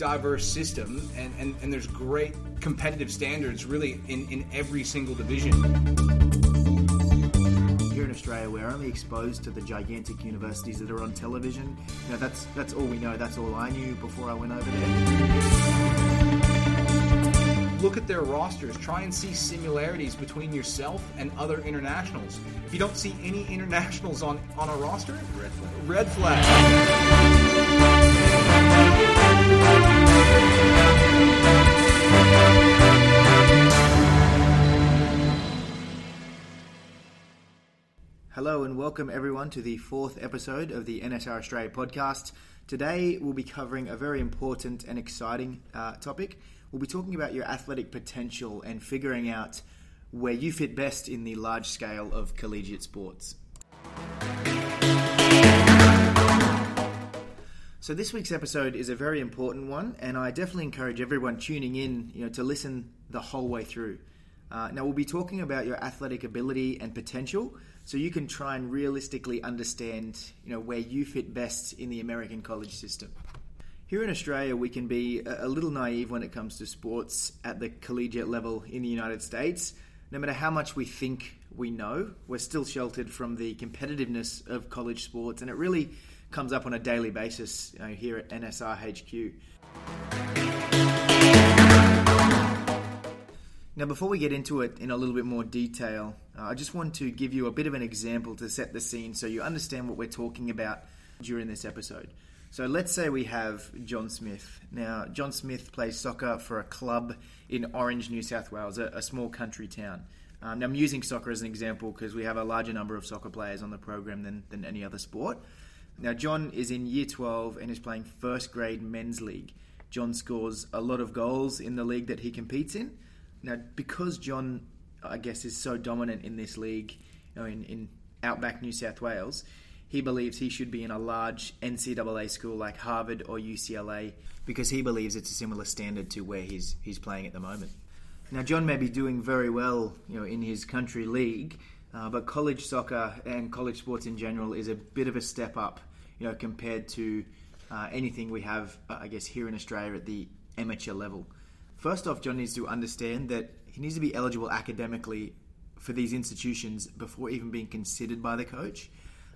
diverse system, and, and, and there's great competitive standards really in, in every single division. Here in Australia, we're only exposed to the gigantic universities that are on television. You know, that's that's all we know. That's all I knew before I went over there look at their rosters, try and see similarities between yourself and other internationals. If you don't see any internationals on, on a roster, red flag. Red flag. Hello and welcome everyone to the fourth episode of the NSR Australia podcast. Today we'll be covering a very important and exciting uh, topic we'll be talking about your athletic potential and figuring out where you fit best in the large scale of collegiate sports. So this week's episode is a very important one, and I definitely encourage everyone tuning in, you know, to listen the whole way through. Uh, now we'll be talking about your athletic ability and potential, so you can try and realistically understand, you know, where you fit best in the American college system. Here in Australia, we can be a little naive when it comes to sports at the collegiate level in the United States. No matter how much we think we know, we're still sheltered from the competitiveness of college sports, and it really comes up on a daily basis you know, here at NSR HQ. Now, before we get into it in a little bit more detail, uh, I just want to give you a bit of an example to set the scene so you understand what we're talking about during this episode. So let's say we have John Smith. Now, John Smith plays soccer for a club in Orange, New South Wales, a, a small country town. Um, now, I'm using soccer as an example because we have a larger number of soccer players on the program than, than any other sport. Now, John is in year 12 and is playing first grade men's league. John scores a lot of goals in the league that he competes in. Now, because John, I guess, is so dominant in this league, you know, in, in outback New South Wales, he believes he should be in a large NCAA school like Harvard or UCLA because he believes it's a similar standard to where he's he's playing at the moment. Now, John may be doing very well, you know, in his country league, uh, but college soccer and college sports in general is a bit of a step up, you know, compared to uh, anything we have, uh, I guess, here in Australia at the amateur level. First off, John needs to understand that he needs to be eligible academically for these institutions before even being considered by the coach.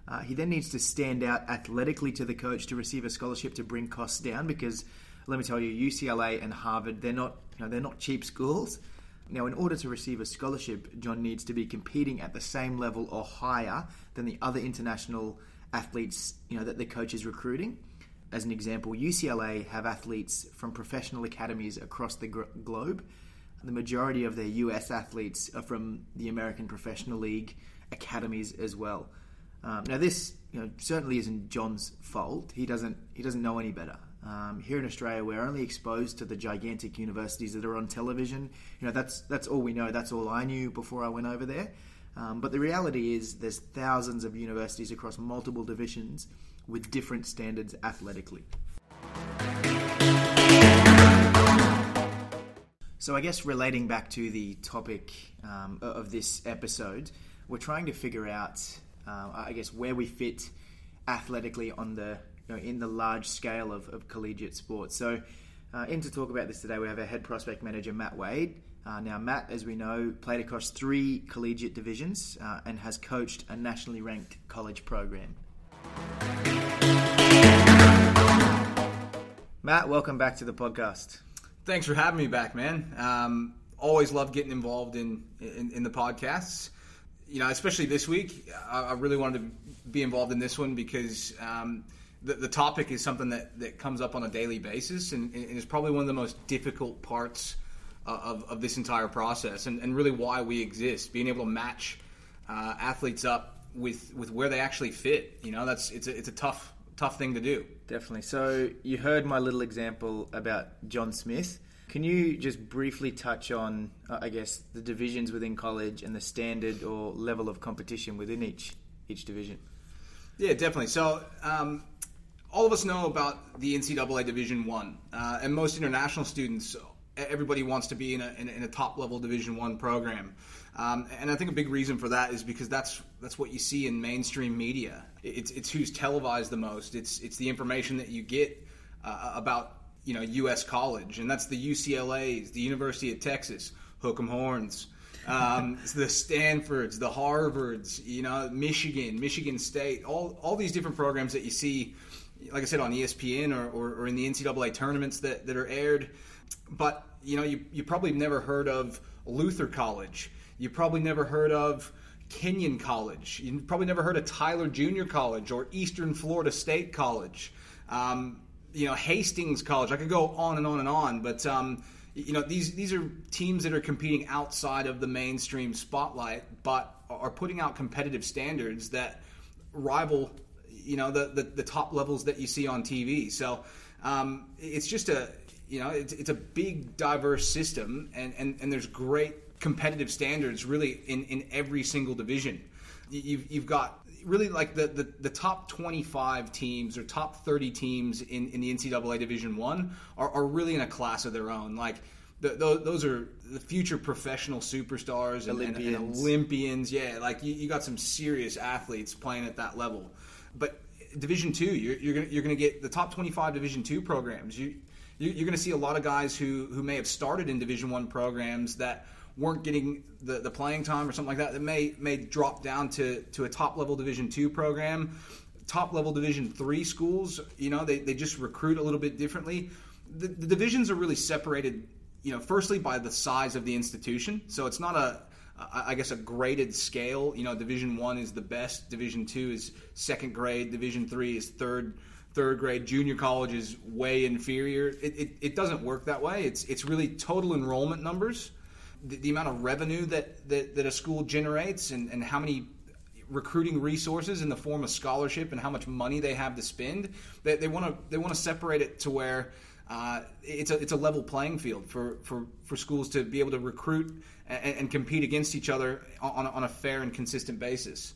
Uh, he then needs to stand out athletically to the coach to receive a scholarship to bring costs down because let me tell you, UCLA and Harvard, they're not, you know, they're not cheap schools. Now, in order to receive a scholarship, John needs to be competing at the same level or higher than the other international athletes, you know, that the coach is recruiting. As an example, UCLA have athletes from professional academies across the globe. The majority of their US athletes are from the American Professional League academies as well. Um, now, this you know, certainly isn't John's fault. He doesn't he doesn't know any better. Um, here in Australia, we're only exposed to the gigantic universities that are on television. You know, that's that's all we know. That's all I knew before I went over there. Um, but the reality is, there's thousands of universities across multiple divisions with different standards athletically. So, I guess relating back to the topic um, of this episode, we're trying to figure out uh, I guess where we fit athletically on the you know, in the large scale of, of collegiate sports. So, uh, in to talk about this today, we have our head prospect manager Matt Wade. Uh, now, Matt, as we know, played across three collegiate divisions uh, and has coached a nationally ranked college program. Matt, welcome back to the podcast. Thanks for having me back, man. Um, always love getting involved in, in, in the podcasts you know, especially this week, I, I, really wanted to be involved in this one because um, the, the, topic is something that, that comes up on a daily basis and, and is probably one of the most difficult parts of, of this entire process and, and, really why we exist. Being able to match uh, athletes up with, with where they actually fit, you know, that's it's a, it's a tough tough thing to do. Definitely. So you heard my little example about John Smith. Can you just briefly touch on, uh, I guess, the divisions within college and the standard or level of competition within each each division? Yeah, definitely. So, um, all of us know about the NCAA Division One, uh, and most international students, everybody wants to be in a, in, in a top level Division One program. Um, and I think a big reason for that is because that's that's what you see in mainstream media. It's it's who's televised the most. It's it's the information that you get uh, about you know U.S. college, and that's the UCLA's, the University of Texas, Hook'em Horns, um, the Stanfords, the Harvards, you know, Michigan, Michigan State, all all these different programs that you see, like I said, on ESPN or, or, or in the NCAA tournaments that, that are aired. But you know, you you probably never heard of Luther College. You probably never heard of Kenyon College. You probably never heard of Tyler Junior College or Eastern Florida State College. Um, you know, Hastings College. I could go on and on and on, but um, you know, these these are teams that are competing outside of the mainstream spotlight, but are putting out competitive standards that rival, you know, the the, the top levels that you see on TV. So um, it's just a you know, it's, it's a big diverse system, and, and, and there's great competitive standards really in, in every single division. You've, you've got really like the, the, the, top 25 teams or top 30 teams in, in the NCAA Division One are, are really in a class of their own. Like the, those are the future professional superstars and Olympians. And, and Olympians. Yeah, like you, you, got some serious athletes playing at that level. But Division Two, you're, you're gonna you're gonna get the top 25 Division Two programs. You you're going to see a lot of guys who who may have started in Division One programs that weren't getting the, the playing time or something like that that may may drop down to to a top level division two program top level division three schools you know they, they just recruit a little bit differently the, the divisions are really separated you know firstly by the size of the institution so it's not a I guess a graded scale. You know, Division One is the best. Division Two is second grade. Division Three is third third grade. Junior college is way inferior. It, it, it doesn't work that way. It's it's really total enrollment numbers the, the amount of revenue that, that, that a school generates and, and how many recruiting resources in the form of scholarship and how much money they have to spend. They, they want to they want to separate it to where uh, it's a it's a level playing field for, for, for schools to be able to recruit and, and compete against each other on, on a fair and consistent basis.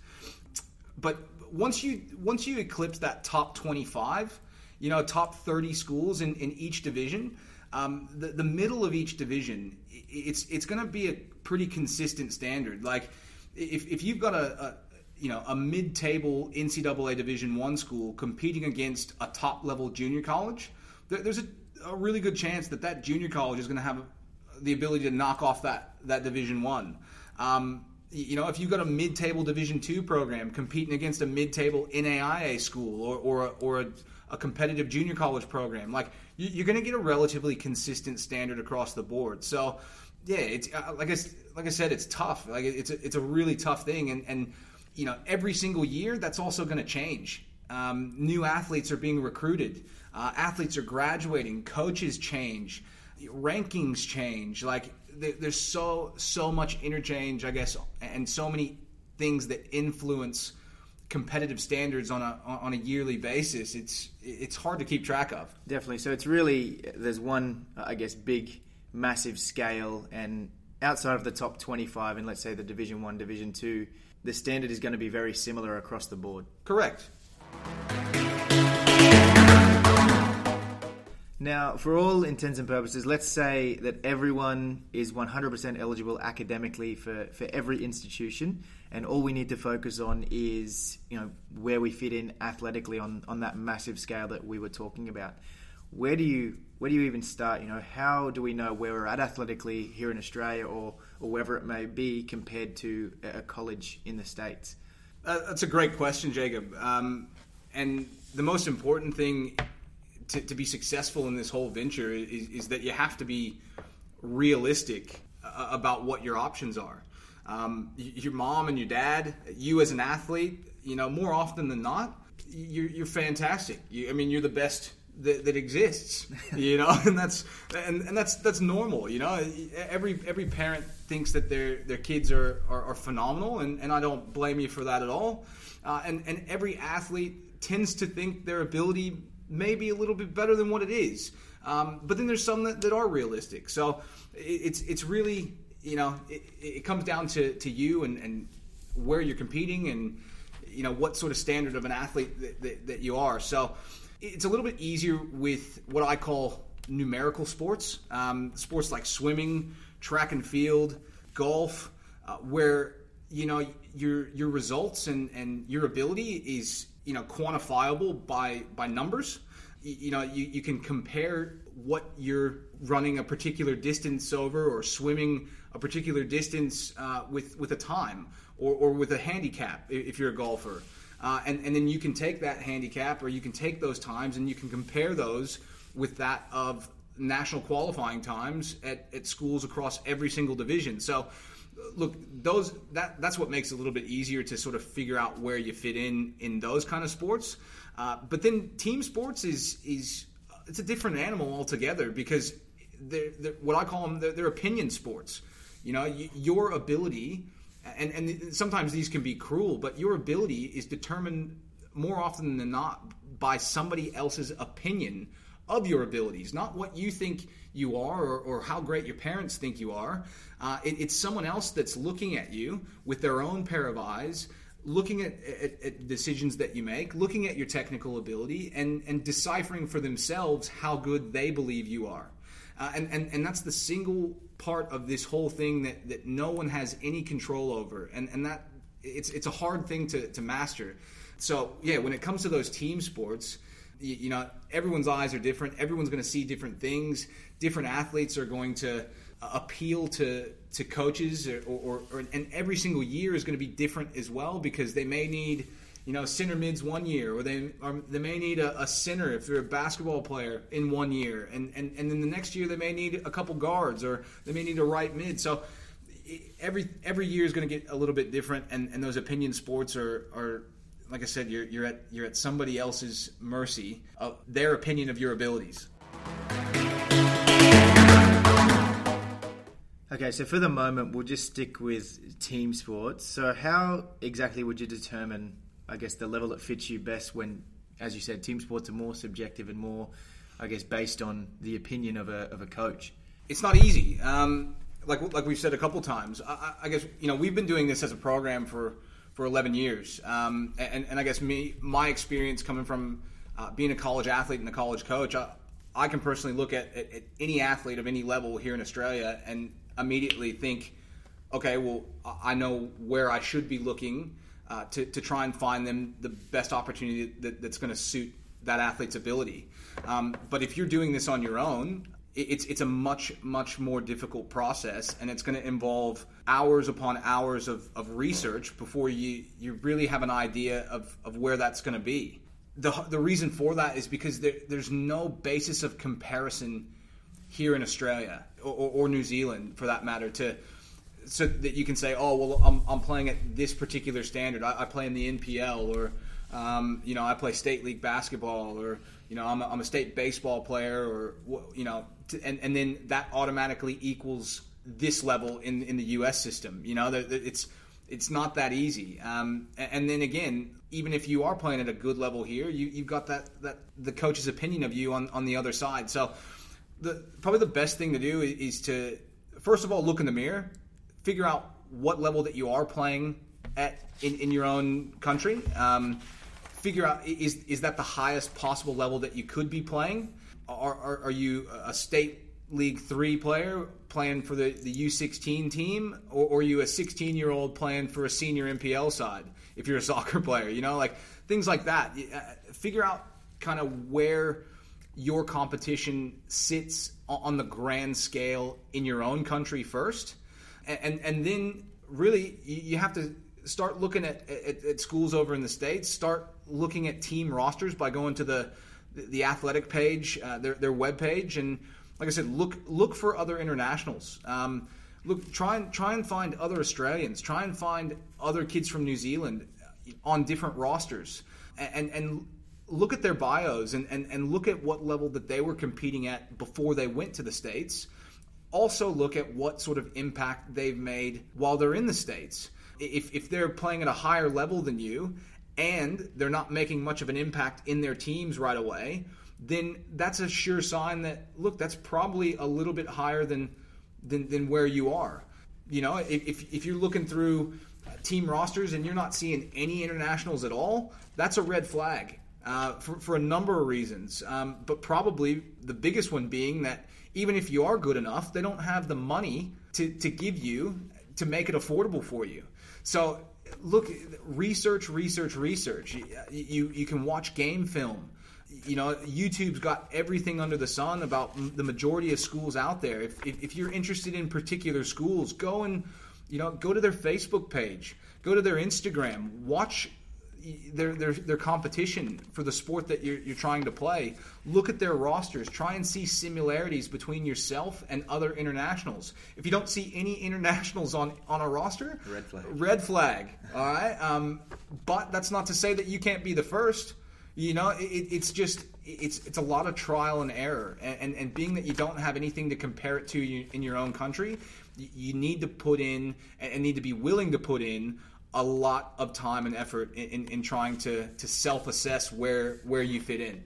But once you once you eclipse that top twenty five, you know, top thirty schools in, in each division, um, the, the middle of each division, it's it's going to be a pretty consistent standard. Like if, if you've got a, a you know a mid-table NCAA Division One school competing against a top-level junior college, there, there's a, a, really good chance that that junior college is going to have the ability to knock off that that Division One. Um, you know, if you've got a mid-table Division Two program competing against a mid-table NAIA school or or a, or a, a competitive junior college program, like you, are going to get a relatively consistent standard across the board. So, yeah, it's uh, like I like I said, it's tough. Like it's a, it's a really tough thing, and and you know every single year that's also going to change. Um, new athletes are being recruited. Uh, athletes are graduating. Coaches change. Rankings change. Like there's so so much interchange, I guess, and so many things that influence competitive standards on a on a yearly basis, it's it's hard to keep track of. Definitely. So it's really there's one I guess big massive scale and outside of the top 25 and let's say the division 1 division 2 the standard is going to be very similar across the board correct now for all intents and purposes let's say that everyone is 100% eligible academically for, for every institution and all we need to focus on is you know where we fit in athletically on on that massive scale that we were talking about. Where do you where do you even start? You know, how do we know where we're at athletically here in Australia or or wherever it may be compared to a college in the states? Uh, that's a great question, Jacob. Um, and the most important thing to, to, be successful in this whole venture is, is that you have to be realistic uh, about what your options are um, your mom and your dad, you as an athlete, you know, more often than not, you're, you're fantastic. You, I mean, you're the best that, that, exists, you know, and that's and, and that's that's normal, you know. Every every parent thinks that their their kids are are, are phenomenal, and, and I don't blame you for that at all. Uh, and and every athlete tends to think their ability may be a little bit better than what it is. Um, but then there's some that, that are realistic. So it's it's really you know, it, it comes down to, to you and, and where you're competing and, you know, what sort of standard of an athlete that, that, that you are. So it's a little bit easier with what I call numerical sports, um, sports like swimming, track and field, golf, uh, where you know your your results and, and your ability is you know quantifiable by by numbers. You, know, you, you can compare what you're running a particular distance over or swimming a particular distance uh, with with a time or, or with a handicap if you're a golfer. Uh, and, and then you can take that handicap or you can take those times and you can compare those with that of national qualifying times at, at schools across every single division. So, look, those that that's what makes it a little bit easier to sort of figure out where you fit in in those kind of sports. Uh, but then team sports is is it's a different animal altogether because they're, they're what I call them they're, they're opinion sports. You know, your ability and, and sometimes these can be cruel, but your ability is determined more often than not by somebody else's opinion of your abilities, not what you think you are or, or how great your parents think you are. Uh, it, it's someone else that's looking at you with their own pair of eyes, looking at, at, at, decisions that you make, looking at your technical ability, and, and deciphering for themselves how good they believe you are. Uh, and, and, and that's the single part of this whole thing that, that no one has any control over. And, and that it's, it's a hard thing to, to master. So, yeah, when it comes to those team sports, you, you know, everyone's eyes are different. Everyone's going to see different things. Different athletes are going to uh, appeal to to coaches, or, or, or and every single year is going to be different as well because they may need you know, center mids one year, or they they may need a, a, center if they're a basketball player in one year, and, and and then the next year they may need a couple guards, or they may need a right mid. So every every year is going to get a little bit different, and, and those opinion sports are are like I said, you're you're at you're at somebody else's mercy of their opinion of your abilities. Okay, so for the moment, we'll just stick with team sports. So, how exactly would you determine I guess the level that fits you best when, as you said, team sports are more subjective and more, I guess, based on the opinion of a, of a coach. It's not easy. Um, like like we've said a couple times. I, I, guess you know we've been doing this as a program for for 11 years, um, and, and I guess me my experience coming from uh, being a college athlete and a college coach, I, I can personally look at, at, at any athlete of any level here in Australia and immediately think, okay, well I know where I should be looking uh, to, to try and find them the best opportunity that, that's going to suit that athlete's ability. Um, but if you're doing this on your own, it's it's a much much more difficult process, and it's going to involve hours upon hours of, of research before you you really have an idea of, of where that's going to be. The the reason for that is because there, there's no basis of comparison here in Australia or, or New Zealand, for that matter, to so that you can say, oh well, I'm, I'm playing at this particular standard. I, I play in the NPL, or um, you know, I play state league basketball, or you know, I'm a, I'm a state baseball player, or you know, and and then that automatically equals this level in in the U.S. system. You know, it's it's not that easy. Um, and then again, even if you are playing at a good level here, you, you've got that, that the coach's opinion of you on, on the other side. So the probably the best thing to do is to first of all look in the mirror figure out what level that you are playing at in, in your own country. Um, figure out is is that the highest possible level that you could be playing? Are, are, are you a state League Three player playing for the, the U16 team, or, or are you a 16 year old playing for a senior NPL side? If you're a soccer player, you know, like things like that. Uh, figure out kind of where your competition sits on the grand scale in your own country first and and then really you have to start looking at, at, at, schools over in the states. Start looking at team rosters by going to the the athletic page, uh, their their web page, and like I said, look look for other internationals. Um, look, try and try and find other Australians. Try and find other kids from New Zealand on different rosters, and and look at their bios and, and, and look at what level that they were competing at before they went to the states also look at what sort of impact they've made while they're in the States. If, if they're playing at a higher level than you and they're not making much of an impact in their teams right away, then that's a sure sign that, look, that's probably a little bit higher than, than, than where you are. You know, if, if you're looking through team rosters and you're not seeing any internationals at all, that's a red flag. Uh, for, for a number of reasons, um, but probably the biggest one being that even if you are good enough, they don't have the money to, to give you to make it affordable for you. So look, research, research, research. You, you, you can watch game film. You know, YouTube's got everything under the sun about the majority of schools out there. If, if, if you're interested in particular schools, go and you know go to their Facebook page, go to their Instagram, watch their, their their competition for the sport that you're, you're trying to play. Look at their rosters. Try and see similarities between yourself and other internationals. If you don't see any internationals on on a roster, red flag. Red flag. All right. Um, but that's not to say that you can't be the first. You know, it, it's just it's it's a lot of trial and error, and, and, and being that you don't have anything to compare it to in your own country, you need to put in and need to be willing to put in a lot of time and effort in, in, in trying to, to self assess where where you fit in.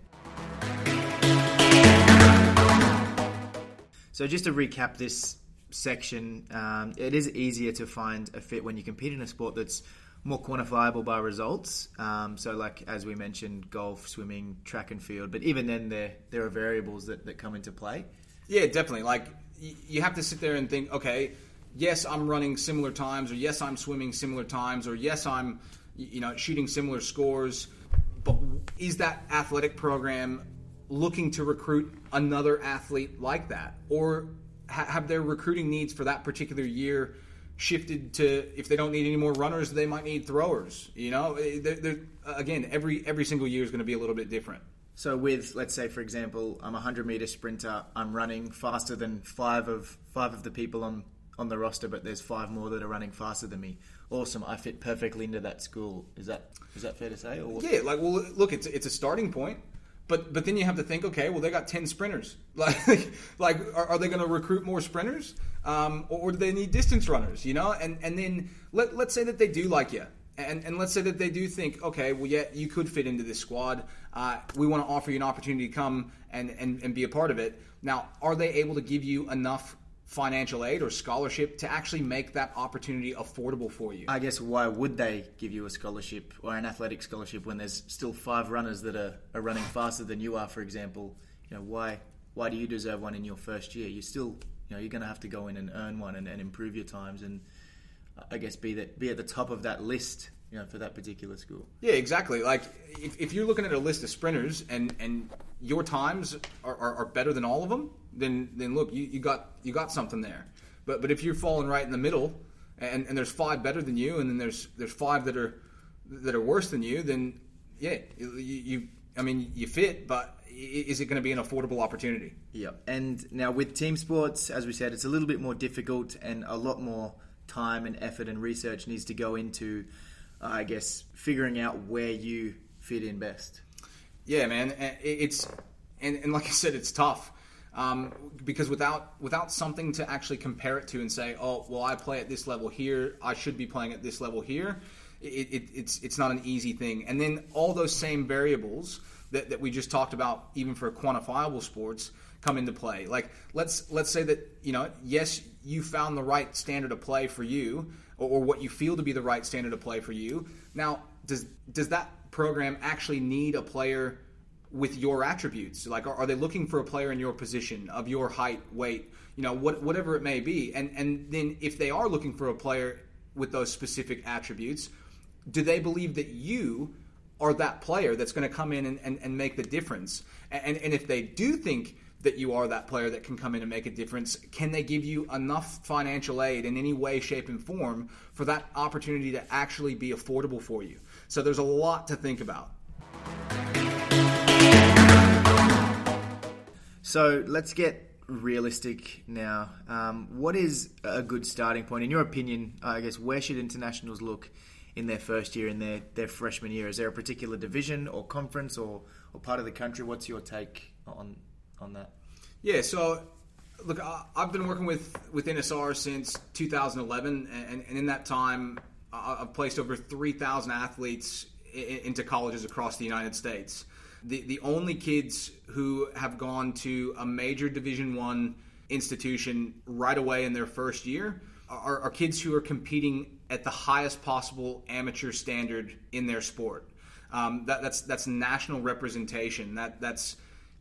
So just to recap this section, um, it is easier to find a fit when you compete in a sport that's more quantifiable by results. Um, so, like as we mentioned, golf, swimming, track and field. But even then, there there are variables that, that come into play. Yeah, definitely. Like you have to sit there and think, okay, yes, I'm running similar times, or yes, I'm swimming similar times, or yes, I'm you know shooting similar scores. But is that athletic program looking to recruit another athlete like that, or ha- have their recruiting needs for that particular year? shifted to if they don't need any more runners, they might need throwers. You know, they're, they're, again, every every single year is going to be a little bit different. So with let's say for example, I'm a hundred meter sprinter. I'm running faster than five of five of the people on on the roster, but there's five more that are running faster than me. Awesome, I fit perfectly into that school. Is that is that fair to say? Or? Yeah, like well, look, it's it's a starting point, but but then you have to think, okay, well they got ten sprinters. Like like are, are they going to recruit more sprinters, um, or, or do they need distance runners? You know, and and then let let's say that they do like you. And, and let's say that they do think, okay, well, yeah, you could fit into this squad. Uh, we want to offer you an opportunity to come and, and, and be a part of it. Now, are they able to give you enough financial aid or scholarship to actually make that opportunity affordable for you. I guess why would they give you a scholarship or an athletic scholarship when there's still five runners that are, are running faster than you are, for example? You know, why why do you deserve one in your first year? You still you know, you're gonna have to go in and earn one and, and improve your times and I guess be that be at the top of that list you know, for that particular school. Yeah, exactly. Like if, if you're looking at a list of sprinters and and your times are, are, are better than all of them, then then look, you, you got you got something there. But but if you're falling right in the middle, and, and there's five better than you, and then there's there's five that are that are worse than you, then yeah, you, you I mean you fit, but is it going to be an affordable opportunity? Yeah, and now with team sports, as we said, it's a little bit more difficult, and a lot more time and effort and research needs to go into, uh, I guess, figuring out where you fit in best. Yeah, man, it's and, and like I said, it's tough um, because without without something to actually compare it to and say, oh, well, I play at this level here, I should be playing at this level here. It, it, it's it's not an easy thing. And then all those same variables that, that we just talked about, even for quantifiable sports, come into play. Like let's let's say that you know, yes, you found the right standard of play for you, or, or what you feel to be the right standard of play for you. Now, does does that program actually need a player? With your attributes? Like, are, are, they looking for a player in your position, of your height, weight, you know, what, whatever it may be? And and then if they are looking for a player with those specific attributes, do they believe that you are that player that's going to come in and, and, and make the difference? And, and if they do think that you are that player that can come in and make a difference, can they give you enough financial aid in any way, shape, and form for that opportunity to actually be affordable for you? So there's a lot to think about. So let's get realistic now. Um, what is a good starting point, in your opinion? I guess where should internationals look in their first year, in their, their freshman year? Is there a particular division or conference or, or part of the country? What's your take on on that? Yeah, so look, I've been working with with NSR since 2011, and, and in that time, I've placed over 3,000 athletes into colleges across the United States the the only kids who have gone to a major Division One institution right away in their first year are, are kids who are competing at the highest possible amateur standard in their sport. Um, that, that's that's national representation. That that's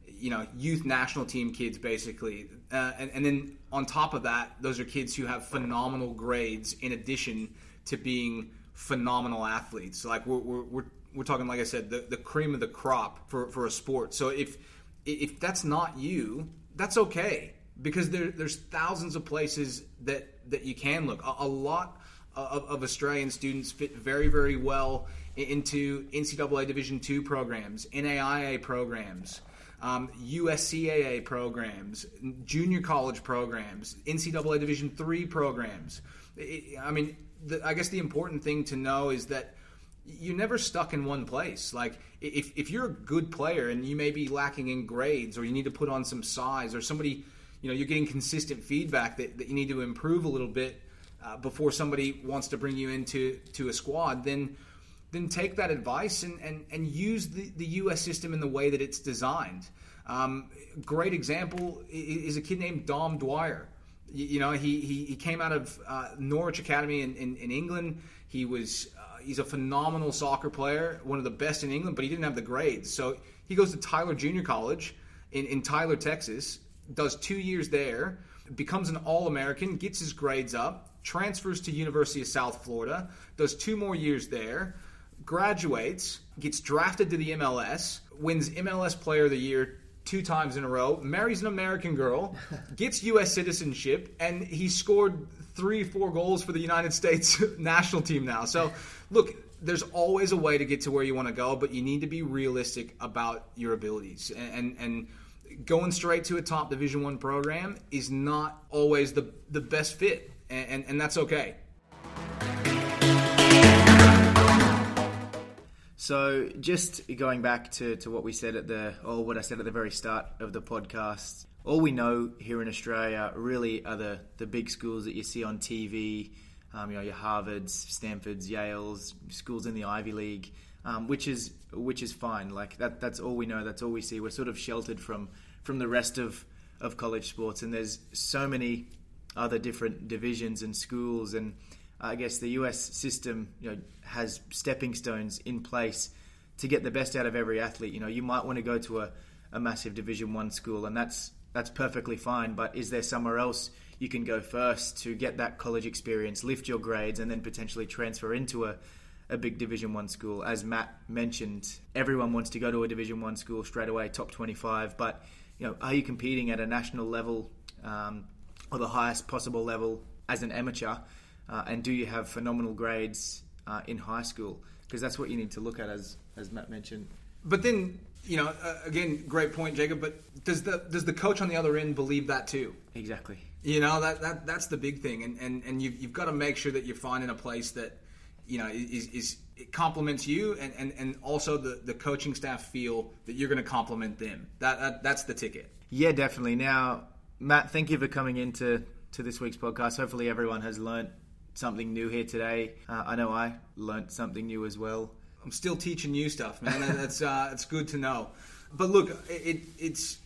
you know youth national team kids basically, uh, and, and then on top of that, those are kids who have phenomenal grades in addition to being phenomenal athletes. Like we're we're, we're, we're talking, like I said, the, the cream of the crop for, for a sport. So if if that's not you, that's okay because there, there's thousands of places that that you can look. A, a lot of, of, Australian students fit very very well into NCAA Division two programs, NAIA programs. Um, USCAA programs, junior college programs, NCAA Division three programs. It, I mean, the, I guess the important thing to know is that you're never stuck in one place. Like if, if you're a good player and you may be lacking in grades or you need to put on some size or somebody, you know, you're getting consistent feedback that, that you need to improve a little bit uh, before somebody wants to bring you into to a squad, then then take that advice and, and, and use the, the U.S. system in the way that it's designed. Um, great example is a kid named Dom Dwyer. You, know, he, he, he, came out of uh, Norwich Academy in, in, in England. He was he's a phenomenal soccer player, one of the best in England, but he didn't have the grades. So he goes to Tyler Junior College in, in Tyler, Texas, does two years there, becomes an All American, gets his grades up, transfers to University of South Florida, does two more years there, graduates, gets drafted to the MLS, wins MLS Player of the Year two times in a row, marries an American girl, gets U.S. citizenship, and he scored three, four goals for the United States national team now. So, look, there's always a way to get to where you want to go, but you need to be realistic about your abilities. And, and, and going straight to a top Division One program is not always the, the best fit, and, and, and that's okay. So, just going back to, to what we said at the, or what I said at the very start of the podcast, all we know here in Australia really are the, the big schools that you see on TV, um, you know, your Harvards, Stanfords, Yales, schools in the Ivy League, um, which is which is fine. Like that, that's all we know. That's all we see. We're sort of sheltered from from the rest of, of college sports, and there's so many other different divisions and schools and I guess the US system you know, has stepping stones in place to get the best out of every athlete. You know, you might want to go to a, a massive Division One school, and that's that's perfectly fine. But is there somewhere else you can go first to get that college experience, lift your grades, and then potentially transfer into a a big Division One school. As Matt mentioned, everyone wants to go to a Division One school straight away, top twenty-five. But you know, are you competing at a national level um, or the highest possible level as an amateur? uh, and do you have phenomenal grades uh, in high school? Because that's what you need to look at, as as Matt mentioned. But then, you know, uh, again, great point, Jacob. But does the does the coach on the other end believe that too? Exactly. You know that, that that's the big thing, and and and you've, you've got to make sure that you're finding a place that you know is is it complements you, and, and, and also the, the coaching staff feel that you're going to complement them. That, that that's the ticket. Yeah, definitely. Now, Matt, thank you for coming into to this week's podcast. Hopefully, everyone has learned something new here today. Uh, I know I learnt something new as well. I'm still teaching you stuff, man. That's uh, it's good to know. But look, it, it's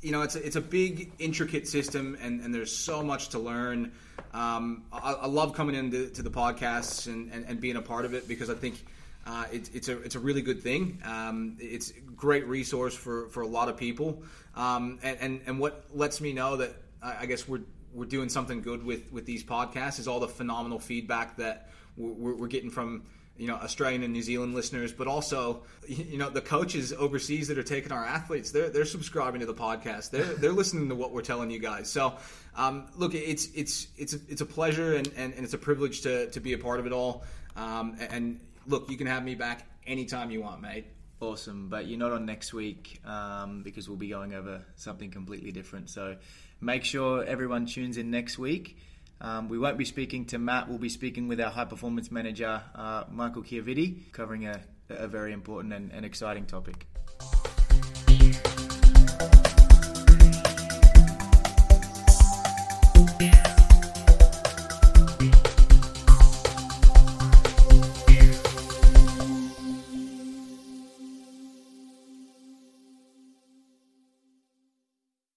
you know it's a, it's a big intricate system, and, and there's so much to learn. Um, I, I, love coming into to the podcasts and, and, and, being a part of it because I think uh, it, it's a it's a really good thing. Um, it's a great resource for, for a lot of people, um, and, and and what lets me know that I guess we're we're doing something good with with these podcasts is all the phenomenal feedback that we're, we're getting from you know Australian and New Zealand listeners, but also you know the coaches overseas that are taking our athletes. They're they're subscribing to the podcast. They're they're listening to what we're telling you guys. So um, look, it's it's it's a, it's a pleasure and, and, and, it's a privilege to to be a part of it all. Um, and look, you can have me back anytime you want, mate. Awesome, but you're not on next week um, because we'll be going over something completely different. So make sure everyone tunes in next week. Um, we won't be speaking to Matt. We'll be speaking with our high performance manager, uh, Michael Chiaviti, covering a, a very important and, and exciting topic.